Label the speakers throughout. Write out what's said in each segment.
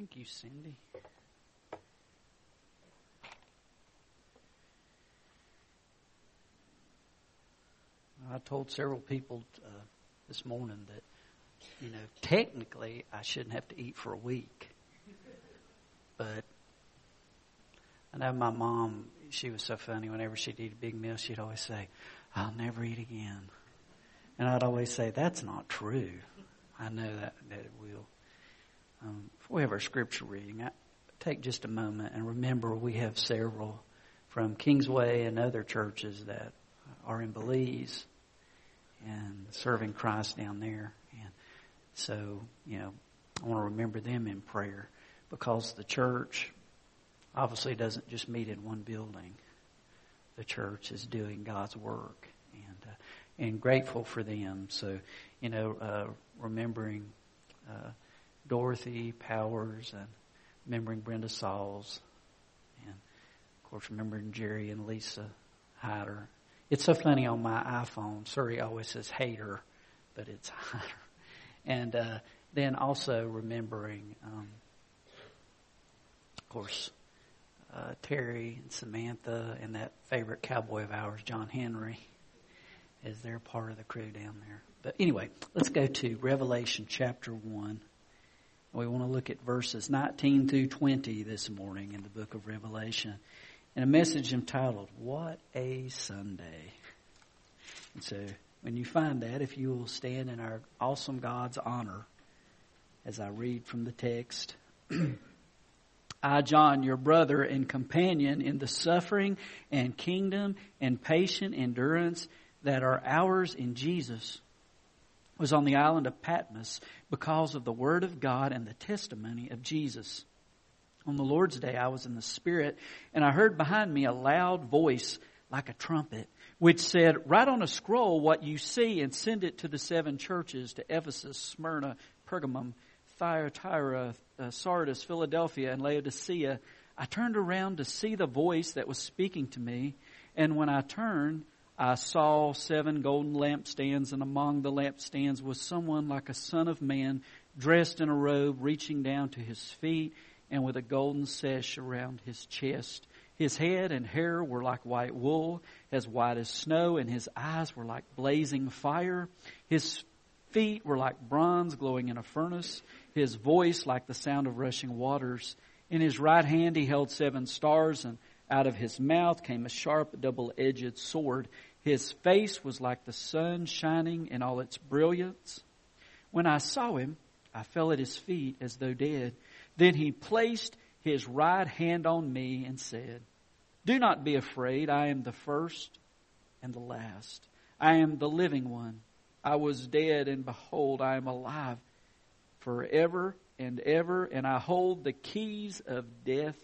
Speaker 1: Thank you, Cindy. I told several people uh, this morning that, you know, technically I shouldn't have to eat for a week. But I know my mom, she was so funny. Whenever she'd eat a big meal, she'd always say, I'll never eat again. And I'd always say, that's not true. I know that, that it will. Um, if we have our scripture reading, I, take just a moment and remember we have several from Kingsway and other churches that are in Belize and serving Christ down there. And so, you know, I want to remember them in prayer because the church obviously doesn't just meet in one building. The church is doing God's work and, uh, and grateful for them. So, you know, uh, remembering, uh, Dorothy Powers and remembering Brenda Sauls and of course remembering Jerry and Lisa Hyder it's so funny on my iPhone. Siri always says hater, but it's Hyder. And uh, then also remembering, um, of course, uh, Terry and Samantha and that favorite cowboy of ours, John Henry, as they're part of the crew down there. But anyway, let's go to Revelation chapter 1. We want to look at verses 19 through 20 this morning in the book of Revelation and a message entitled, What a Sunday. And so, when you find that, if you will stand in our awesome God's honor as I read from the text. I, John, your brother and companion in the suffering and kingdom and patient endurance that are ours in Jesus, was on the island of Patmos because of the word of God and the testimony of Jesus. On the Lord's day, I was in the Spirit, and I heard behind me a loud voice like a trumpet, which said, Write on a scroll what you see and send it to the seven churches to Ephesus, Smyrna, Pergamum, Thyatira, uh, Sardis, Philadelphia, and Laodicea. I turned around to see the voice that was speaking to me, and when I turned, I saw seven golden lampstands, and among the lampstands was someone like a son of man, dressed in a robe reaching down to his feet and with a golden sash around his chest. His head and hair were like white wool, as white as snow, and his eyes were like blazing fire. His feet were like bronze glowing in a furnace, his voice like the sound of rushing waters. In his right hand he held seven stars, and out of his mouth came a sharp double-edged sword. His face was like the sun shining in all its brilliance. When I saw him, I fell at his feet as though dead. Then he placed his right hand on me and said, Do not be afraid. I am the first and the last. I am the living one. I was dead, and behold, I am alive forever and ever, and I hold the keys of death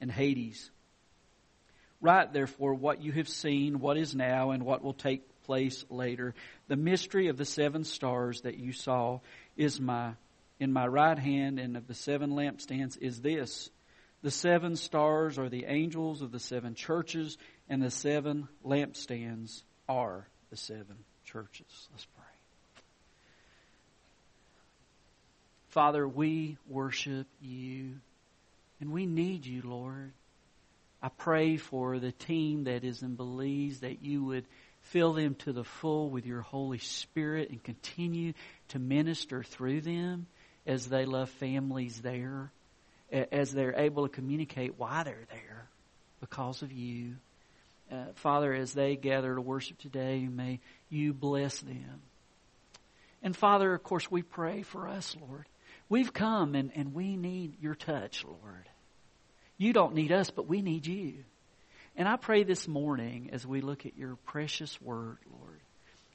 Speaker 1: and Hades. Write therefore what you have seen, what is now, and what will take place later. The mystery of the seven stars that you saw is my in my right hand and of the seven lampstands is this. The seven stars are the angels of the seven churches, and the seven lampstands are the seven churches. Let's pray. Father, we worship you, and we need you, Lord. I pray for the team that is in Belize that you would fill them to the full with your Holy Spirit and continue to minister through them as they love families there, as they're able to communicate why they're there because of you. Uh, Father, as they gather to worship today, may you bless them. And Father, of course, we pray for us, Lord. We've come and, and we need your touch, Lord. You don't need us, but we need you. And I pray this morning as we look at your precious word, Lord,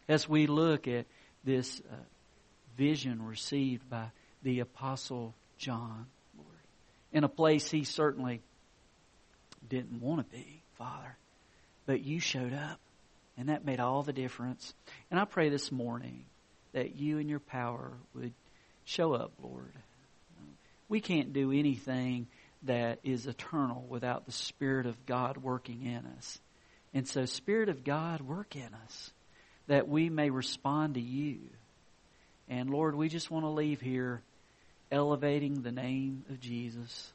Speaker 1: as we look at this uh, vision received by the Apostle John, Lord, in a place he certainly didn't want to be, Father. But you showed up, and that made all the difference. And I pray this morning that you and your power would show up, Lord. We can't do anything that is eternal without the Spirit of God working in us. And so, Spirit of God, work in us that we may respond to you. And Lord, we just want to leave here elevating the name of Jesus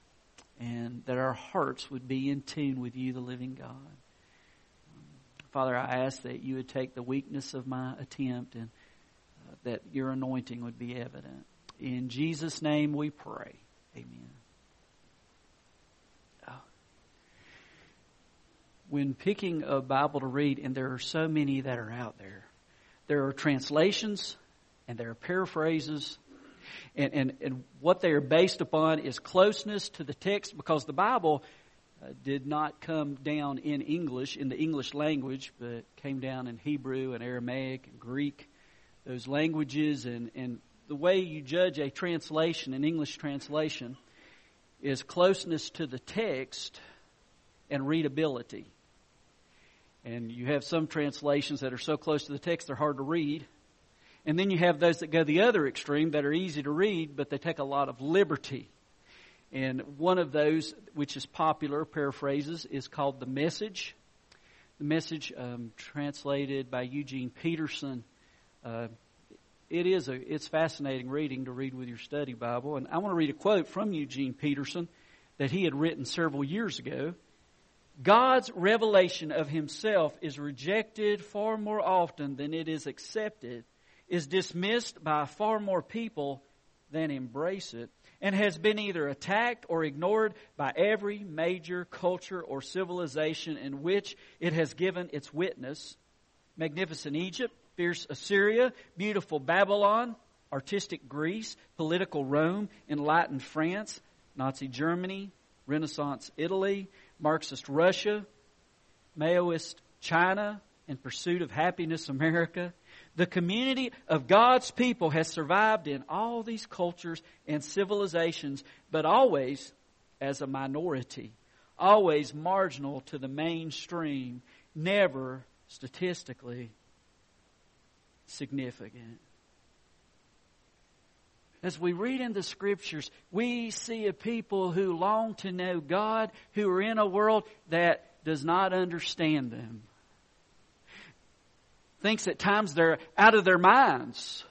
Speaker 1: and that our hearts would be in tune with you, the living God. Father, I ask that you would take the weakness of my attempt and uh, that your anointing would be evident. In Jesus' name we pray. Amen. When picking a Bible to read, and there are so many that are out there, there are translations and there are paraphrases and, and, and what they are based upon is closeness to the text because the Bible uh, did not come down in English, in the English language, but came down in Hebrew and Aramaic and Greek, those languages. And, and the way you judge a translation, an English translation, is closeness to the text and readability. And you have some translations that are so close to the text they're hard to read. And then you have those that go the other extreme that are easy to read, but they take a lot of liberty. And one of those, which is popular, paraphrases, is called The Message. The Message, um, translated by Eugene Peterson. Uh, it is a, it's fascinating reading to read with your study Bible. And I want to read a quote from Eugene Peterson that he had written several years ago. God's revelation of himself is rejected far more often than it is accepted is dismissed by far more people than embrace it and has been either attacked or ignored by every major culture or civilization in which it has given its witness. Magnificent Egypt, fierce Assyria, beautiful Babylon, artistic Greece, political Rome, enlightened France, Nazi Germany, Renaissance Italy, Marxist Russia, Maoist China, in pursuit of happiness America, the community of God's people has survived in all these cultures and civilizations, but always as a minority, always marginal to the mainstream, never statistically significant. As we read in the scriptures, we see a people who long to know God, who are in a world that does not understand them thinks at times they're out of their minds.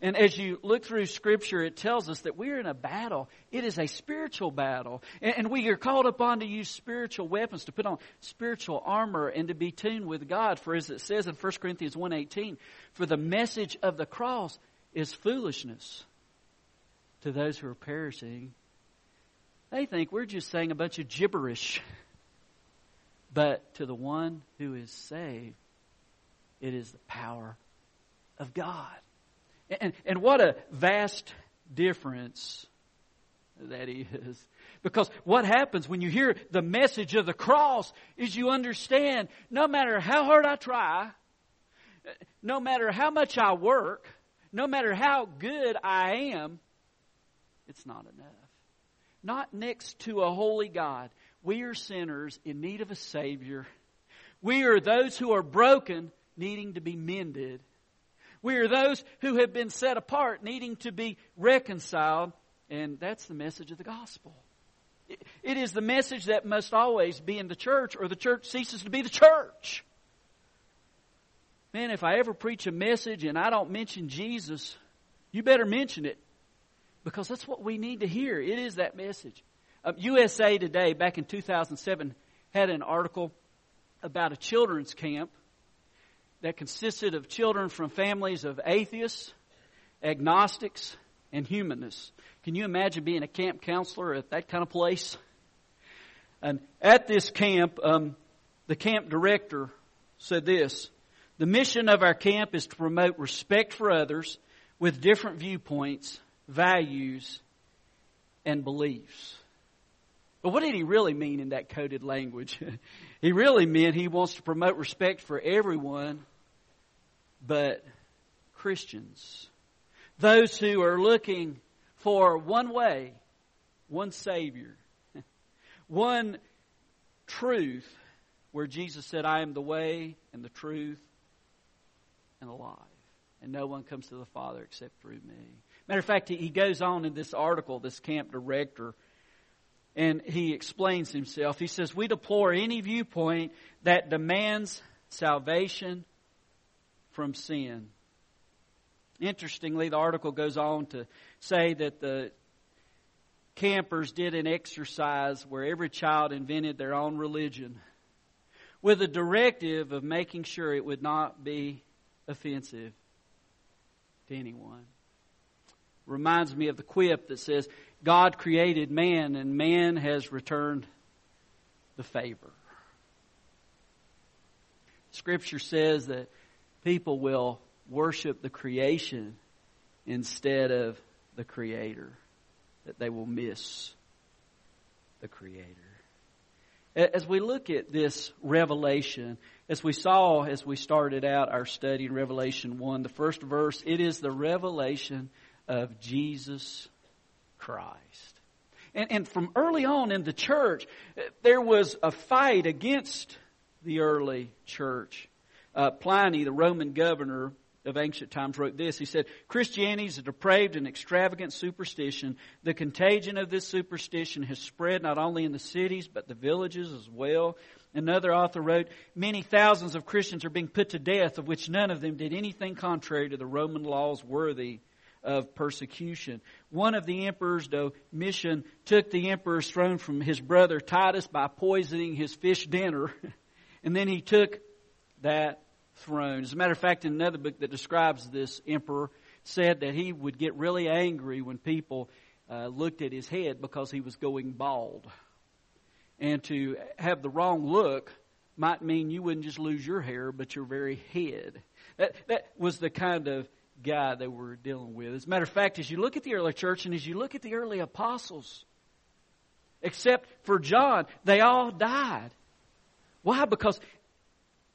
Speaker 1: And as you look through Scripture, it tells us that we're in a battle. It is a spiritual battle. And we are called upon to use spiritual weapons, to put on spiritual armor, and to be tuned with God. For as it says in 1 Corinthians 1.18, for the message of the cross is foolishness to those who are perishing. They think we're just saying a bunch of gibberish. But to the one who is saved, it is the power of God. And, and what a vast difference that is. Because what happens when you hear the message of the cross is you understand no matter how hard I try, no matter how much I work, no matter how good I am, it's not enough. Not next to a holy God. We are sinners in need of a Savior. We are those who are broken needing to be mended. We are those who have been set apart, needing to be reconciled, and that's the message of the gospel. It is the message that must always be in the church, or the church ceases to be the church. Man, if I ever preach a message and I don't mention Jesus, you better mention it because that's what we need to hear. It is that message. Um, USA Today, back in 2007, had an article about a children's camp that consisted of children from families of atheists, agnostics, and humanists. Can you imagine being a camp counselor at that kind of place? And at this camp, um, the camp director said this The mission of our camp is to promote respect for others with different viewpoints, values, and beliefs. But what did he really mean in that coded language? he really meant he wants to promote respect for everyone, but Christians. Those who are looking for one way, one Savior, one truth, where Jesus said, I am the way and the truth and alive. And no one comes to the Father except through me. Matter of fact, he goes on in this article, this camp director and he explains himself. He says, We deplore any viewpoint that demands salvation from sin. Interestingly, the article goes on to
Speaker 2: say that the campers did an exercise where every child invented their own religion with a directive of making sure it would not be offensive to anyone. Reminds me of the quip that says, God created man and man has returned the favor. Scripture says that people will worship the creation instead of the Creator, that they will miss the Creator. As we look at this revelation, as we saw as we started out our study in Revelation 1, the first verse, it is the revelation of Jesus Christ. And, and from early on in the church, there was a fight against the early church. Uh, Pliny, the Roman governor of ancient times, wrote this. He said, Christianity is a depraved and extravagant superstition. The contagion of this superstition has spread not only in the cities, but the villages as well. Another author wrote, Many thousands of Christians are being put to death, of which none of them did anything contrary to the Roman laws worthy of persecution. One of the emperors, Domitian, took the emperor's throne from his brother Titus by poisoning his fish dinner, and then he took that throne. As a matter of fact, in another book that describes this emperor, said that he would get really angry when people uh, looked at his head because he was going bald. And to have the wrong look might mean you wouldn't just lose your hair, but your very head. That, that was the kind of guy they were dealing with. As a matter of fact, as you look at the early church and as you look at the early apostles, except for John, they all died. Why? Because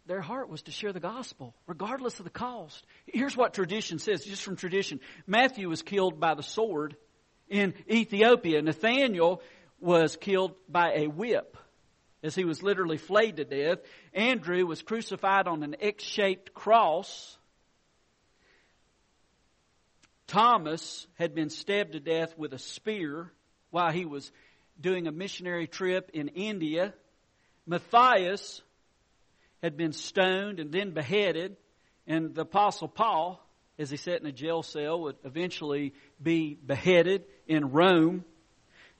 Speaker 2: their heart was to share the gospel, regardless of the cost. Here's what tradition says, just from tradition. Matthew was killed by the sword in Ethiopia. Nathaniel was killed by a whip as he was literally flayed to death. Andrew was crucified on an X-shaped cross. Thomas had been stabbed to death with a spear while he was doing a missionary trip in India. Matthias had been stoned and then beheaded. And the Apostle Paul, as he sat in a jail cell, would eventually be beheaded in Rome.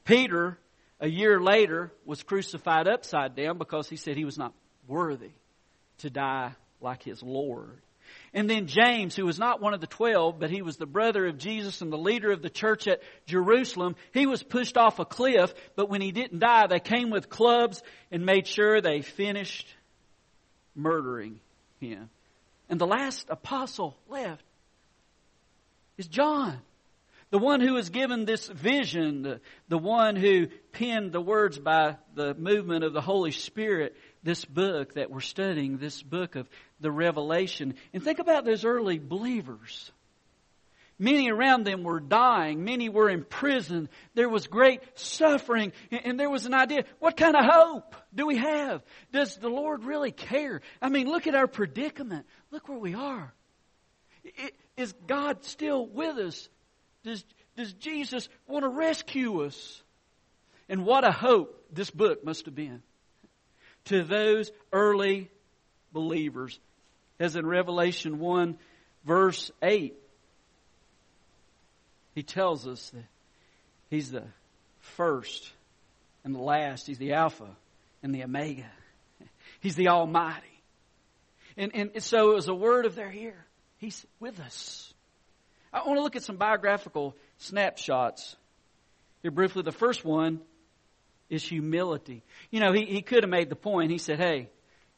Speaker 2: Peter, a year later, was crucified upside down because he said he was not worthy to die like his Lord. And then James, who was not one of the twelve, but he was the brother of Jesus and the leader of the church at Jerusalem, he was pushed off a cliff, but when he didn't die, they came with clubs and made sure they finished murdering him. And the last apostle left is John. The one who was given this vision, the, one who penned the words by the movement of the Holy Spirit, this book that we're studying, this book of the Revelation. And think about those early believers. Many around them were dying. Many were in prison. There was great suffering. And there was an idea, what kind of hope do we have? Does the Lord really care? I mean, look at our predicament. Look where we are. Is God still with us? Does, does Jesus want to rescue us? And what a hope this book must have been to those early believers. As in Revelation 1 verse 8, he tells us that he's the first and the last. He's the Alpha and the Omega. He's the Almighty. And, and so it was a word of their ear. He's with us. I want to look at some biographical snapshots. Here briefly, the first one is humility. You know, he, he could have made the point. He said, hey,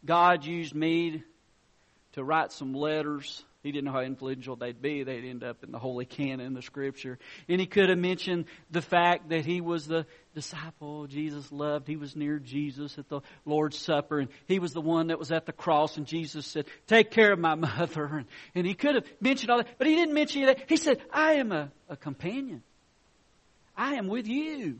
Speaker 2: God used me to write some letters. He didn't know how influential they'd be. They'd end up in the holy canon, the scripture. And he could have mentioned the fact that he was the disciple Jesus loved. He was near Jesus at the Lord's Supper, and he was the one that was at the cross, and Jesus said, Take care of my mother. And, and he could have mentioned all that, but he didn't mention any that. He said, I am a, a companion. I am with you.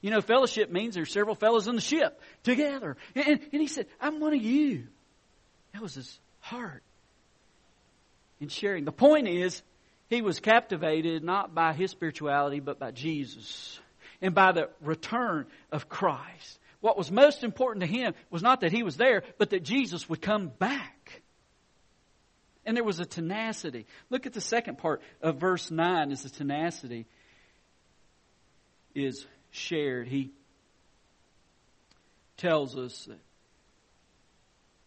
Speaker 2: You know, fellowship means there's several fellows in the ship together. And, and, and he said, I'm one of you. That was his heart in sharing. The point is, he was captivated not by his spirituality, but by Jesus and by the return of Christ. What was most important to him was not that he was there, but that Jesus would come back. And there was a tenacity. Look at the second part of verse 9 as the tenacity is shared. He tells us that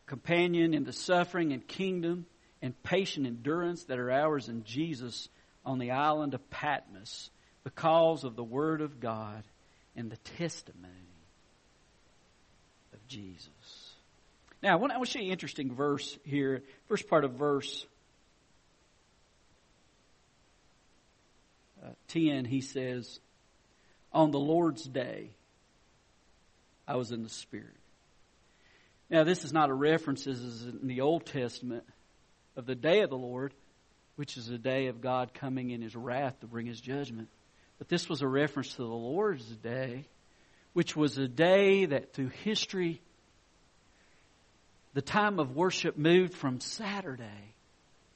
Speaker 2: companion in the suffering and kingdom and patient endurance that are ours in Jesus on the island of Patmos because of the Word of God and the testimony of Jesus. Now, I want, to show you an interesting verse here. First part of verse uh, 10, he says, On the Lord's day, I was in the Spirit. Now, this is not a reference, as is in the Old Testament, of the day of the Lord, which is a day of God coming in his wrath to bring his judgment. But this was a reference to the Lord's day, which was a day that through history the time of worship moved from Saturday,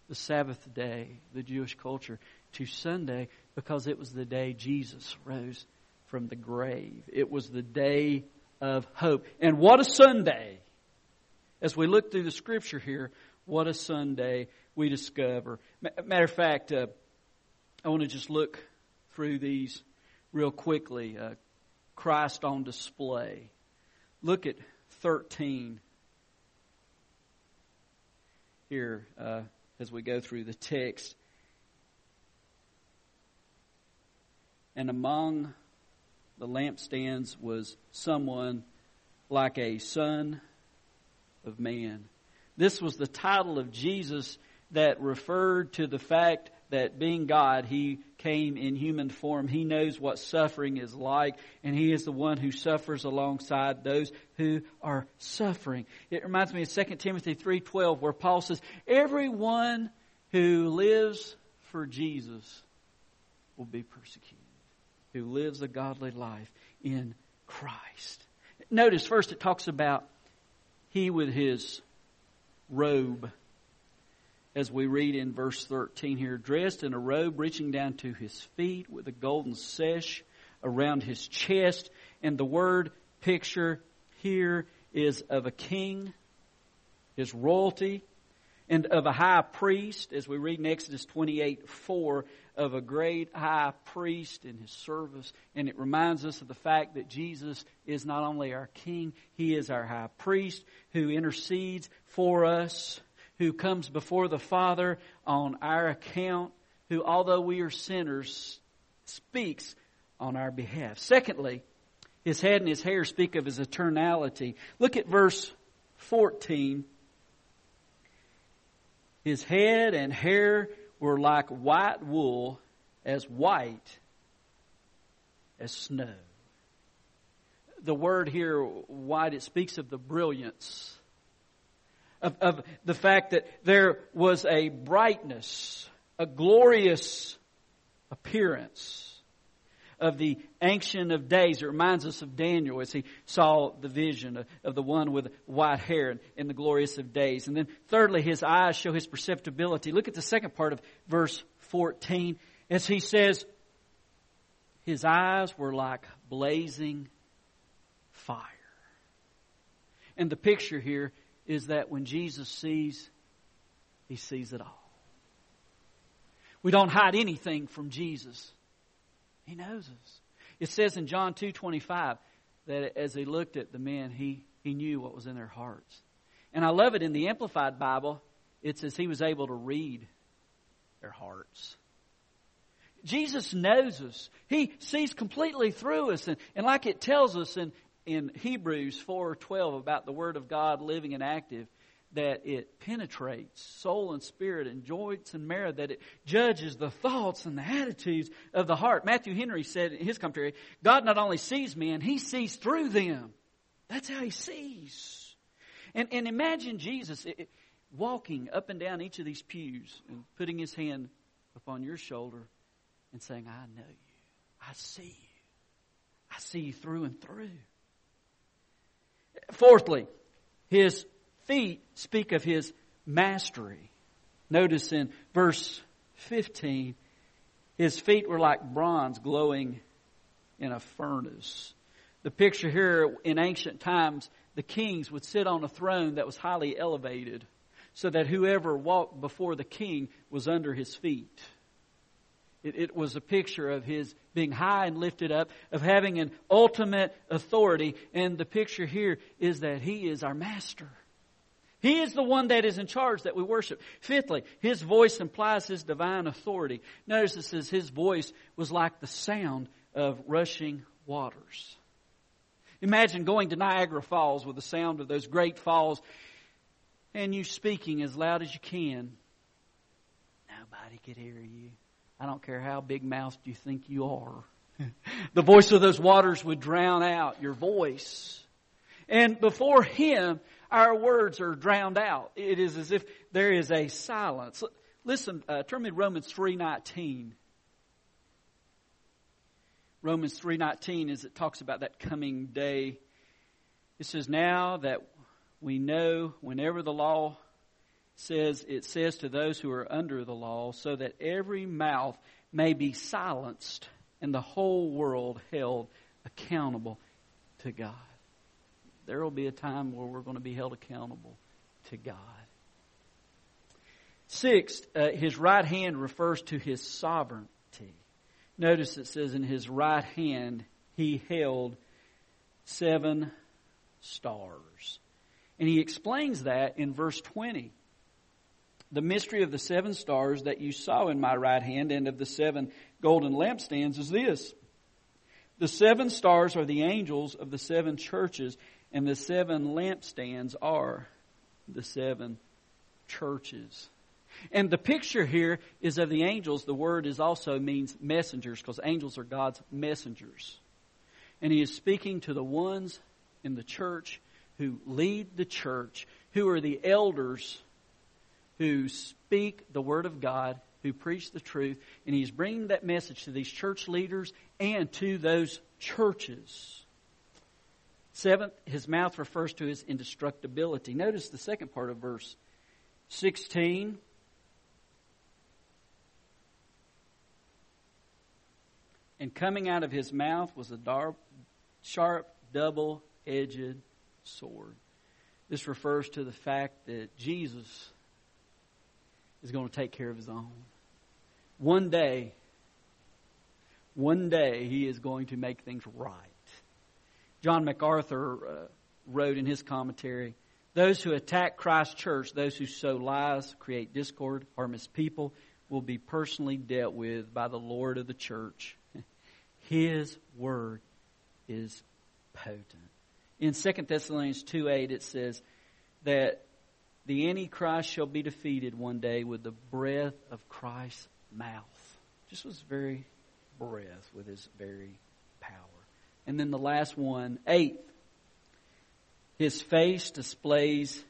Speaker 2: the Sabbath day, the Jewish culture, to Sunday because it was the day Jesus rose from the grave. It was the day of hope. And what a Sunday! As we look through the scripture here, what a Sunday we discover. Matter of fact, uh, I want to just look through these real quickly. Uh, Christ on display. Look at 13 here uh, as we go through the text. And among the lampstands was someone like a son of man. This was the title of Jesus that referred to the fact that being God, He came in human form. He knows what suffering is like, and He is the one who suffers alongside those who are suffering. It reminds me of 2 Timothy 3.12 where Paul says, Everyone who lives for Jesus will be persecuted, who lives a godly life in Christ. Notice first it talks about He with His robe as we read in verse 13 here, dressed in a robe reaching down to his feet with a golden sash around his chest. And the word picture here is of a king, his royalty, and of a high priest, as we read in Exodus 28 4, of a great high priest in his service. And it reminds us of the fact that Jesus is not only our king, he is our high priest who intercedes for us who comes before the Father on our account, who, although we are sinners, speaks on our behalf. Secondly, his head and his hair speak of his eternality. Look at verse 14. His head and hair were like white wool, as white as snow. The word here, white, it speaks of the brilliance of, of the fact that there was a brightness, a glorious appearance of the Ancient of Days. It reminds us of Daniel as he saw the vision of, of the one with white hair in the glorious of days. And then thirdly, his eyes show his perceptibility. Look at the second part of verse 14 as he says, his eyes were like blazing fire. And the picture here is that when Jesus sees, he sees it all. We don't hide anything from Jesus. He knows us. It says in John 2:25 that as he looked at the men, he, he knew what was in their hearts. And I love it in the Amplified Bible, it says he was able to read their hearts. Jesus knows us. He sees completely through us. And, and like it tells us in, in Hebrews 4:12 about the word of God living and active that it penetrates soul and spirit and joints and marrow that it judges the thoughts and the attitudes of the heart. Matthew Henry said in his commentary, God not only sees men, he sees through them. That's how he sees. And, and imagine Jesus it, walking up and down each of these pews and putting his hand upon your shoulder and saying, I know you. I see you. I see you through and through. Fourthly, his feet speak of his mastery. Notice in verse 15, his feet were like bronze glowing in a furnace. The picture here in ancient times, the kings would sit on a throne that was highly elevated. so that whoever walked before the king was under his feet. It, it, was a picture of his being high and lifted up, of having an ultimate authority. And the picture here is that he is our master. He is the one that is in charge that we worship. Fifthly, his voice implies his divine authority. Notice it says his voice was like the sound of rushing waters. Imagine going to Niagara Falls with the sound of those great falls and you speaking as loud as you can. Nobody could hear you. I don't care how big mouthed you think you are. the voice of those waters would drown out your voice. And before Him, our words are drowned out. It is as if there is a silence. Listen, uh, turn me to Romans 3.19. Romans 3.19 as it talks about that coming day. It says, now that we know whenever the law says, it says to those who are under the law, so that every mouth may be silenced and the whole world held accountable to God. There will be a time where we're going to be held accountable to God. Sixth, uh, his right hand refers to his sovereignty. Notice it says in his right hand he held seven stars. And he explains that in verse 20. The mystery of the seven stars that you saw in my right hand and of the seven golden lampstands is this. The seven stars are the angels of the seven churches, and the seven lampstands are the seven churches. And the picture here is of the angels. The word is also means messengers because angels are God's messengers. And he is speaking to the ones in the church who lead the church, who are the elders who speak the Word of God, who preach the truth, and he's bringing that message to these church leaders and to those churches. Seventh, his mouth refers to his indestructibility. Notice the second part of verse 16. And coming out of his mouth was a sharp, double edged sword. This refers to the fact that Jesus is going to take care of his own. One day, one day, he is going to make things right. John MacArthur uh, wrote in his commentary Those who attack Christ's church, those who sow lies, create discord, harm his people, will be personally dealt with by the Lord of the church. His word is potent. In 2 Thessalonians 2 8, it says that the Antichrist shall be defeated one day with the breath of Christ's mouth. Just was very breath with his very. And then the last one, eighth, his face displays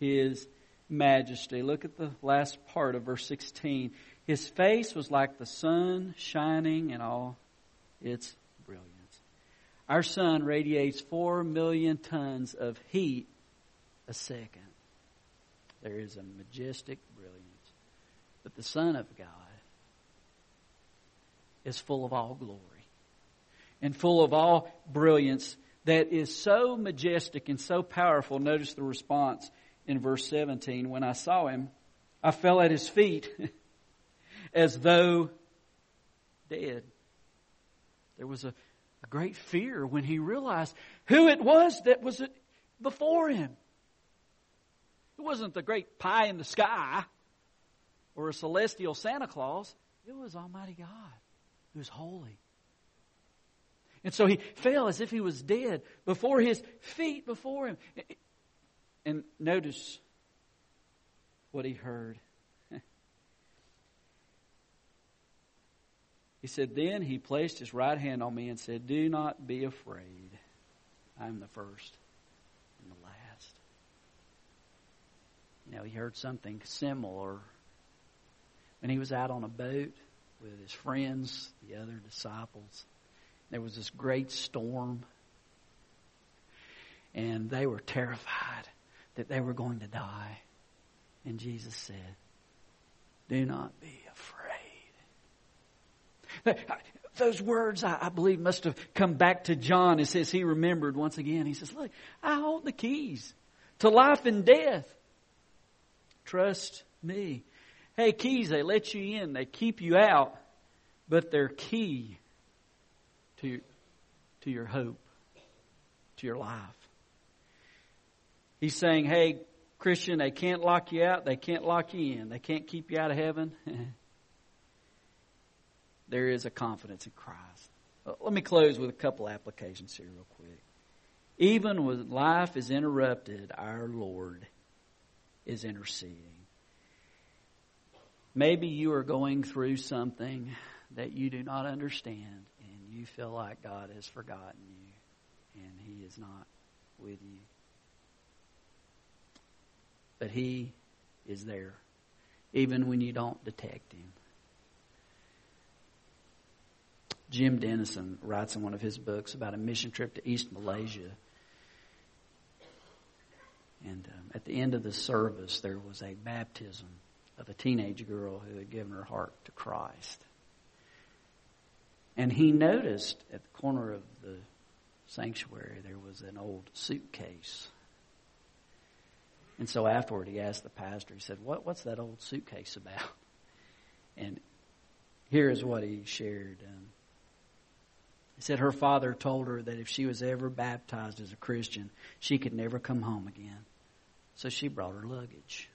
Speaker 2: his majesty. Look at the last part of verse 16. His face was like the sun shining in all its brilliance. Our sun radiates 4 million tons of heat a second. There is a majestic brilliance. But the Son of God is full of all glory and full of all brilliance that is so majestic and so powerful. Notice the response in verse 17. When I saw him, I fell at his feet as though dead. There was a, a great fear when he realized who it was that was before him. It wasn't the great pie in the sky or a celestial Santa Claus. It was Almighty God who is holy. And so he fell as if he was dead before his feet before him. And notice what he heard. He said, Then he placed his right hand on me and said, Do not be afraid. I am the first and the last. You know, he heard something similar when he was out on a boat with his friends, the other disciples. There was this great storm, and they were terrified that they were going to die. And Jesus said, Do not be afraid. Uh, those words, I believe, must have come back to John. Says he remembered once again. He says, Look, I hold the keys to life and death. Trust me. Hey, keys, they let you in, they keep you out, but they're key to, to your hope, to your life. He's saying, hey, Christian, they can't lock you out, they can't lock you in, they can't keep you out of heaven. there is a confidence in Christ. Uh, let me close with a couple applications here, real quick. Even when life is interrupted, our Lord is interceding. Maybe you are going through something that you do not understand and you feel like God has forgotten you and He is not with you. But He is there, even when you don't detect Him. Jim Denison writes in one of his books about a mission trip to East Malaysia. And um, at the end of the service, there was a baptism of a teenage girl who had given her heart to Christ. And he noticed at the corner of the sanctuary there was an old suitcase. And so afterward, he asked the pastor, he said, what, What's that old suitcase about? And here is what he shared. Um, he said her father told her that if she was ever baptized as a Christian, she could never come home again. So she brought her luggage.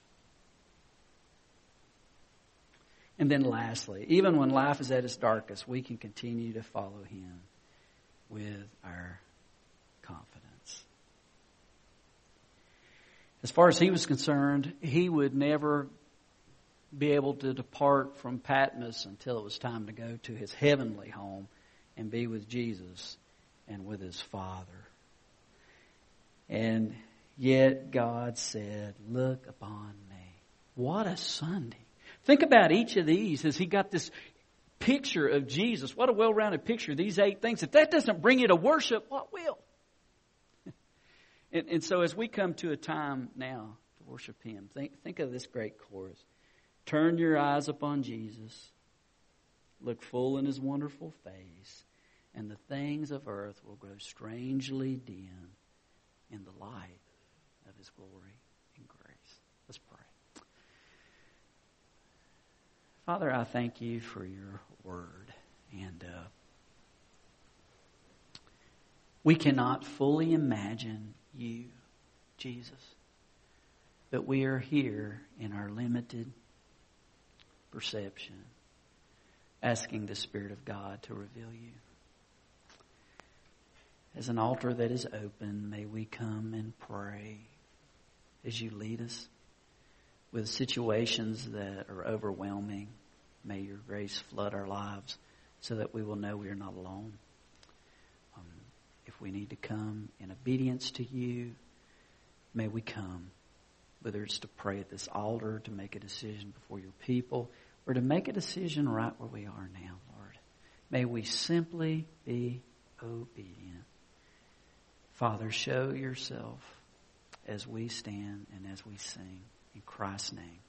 Speaker 2: And then lastly, even when life is at its darkest, we can continue to follow him with our confidence. As far as he was concerned, he would never be able to depart from Patmos until it was time to go to his heavenly home and be with Jesus and with his Father. And yet God said, Look upon me. What a Sunday. Think about each of these as he got this picture of Jesus. What a well rounded picture. These eight things. If that doesn't bring you to worship, what will? and, and so as we come to a time now to worship him, think, think of this great chorus. Turn your eyes upon Jesus Look full in his wonderful face, and the things of earth will grow strangely dim in the light of his glory and grace. Let's pray. Father, I thank you for your word. And uh, we cannot fully imagine you, Jesus. But we are here in our limited perception asking the Spirit of God to reveal you. As an altar that is open, may we come and pray as you lead us with situations that are overwhelming. May your grace flood our lives so that we will know we are not alone. Um, if we need to come in obedience to you, may we come, whether it's to pray at this altar, to make a decision before your people, or to make a decision right where we are now, Lord. May we simply be obedient. Father, show yourself as we stand and as we sing. In Christ's name.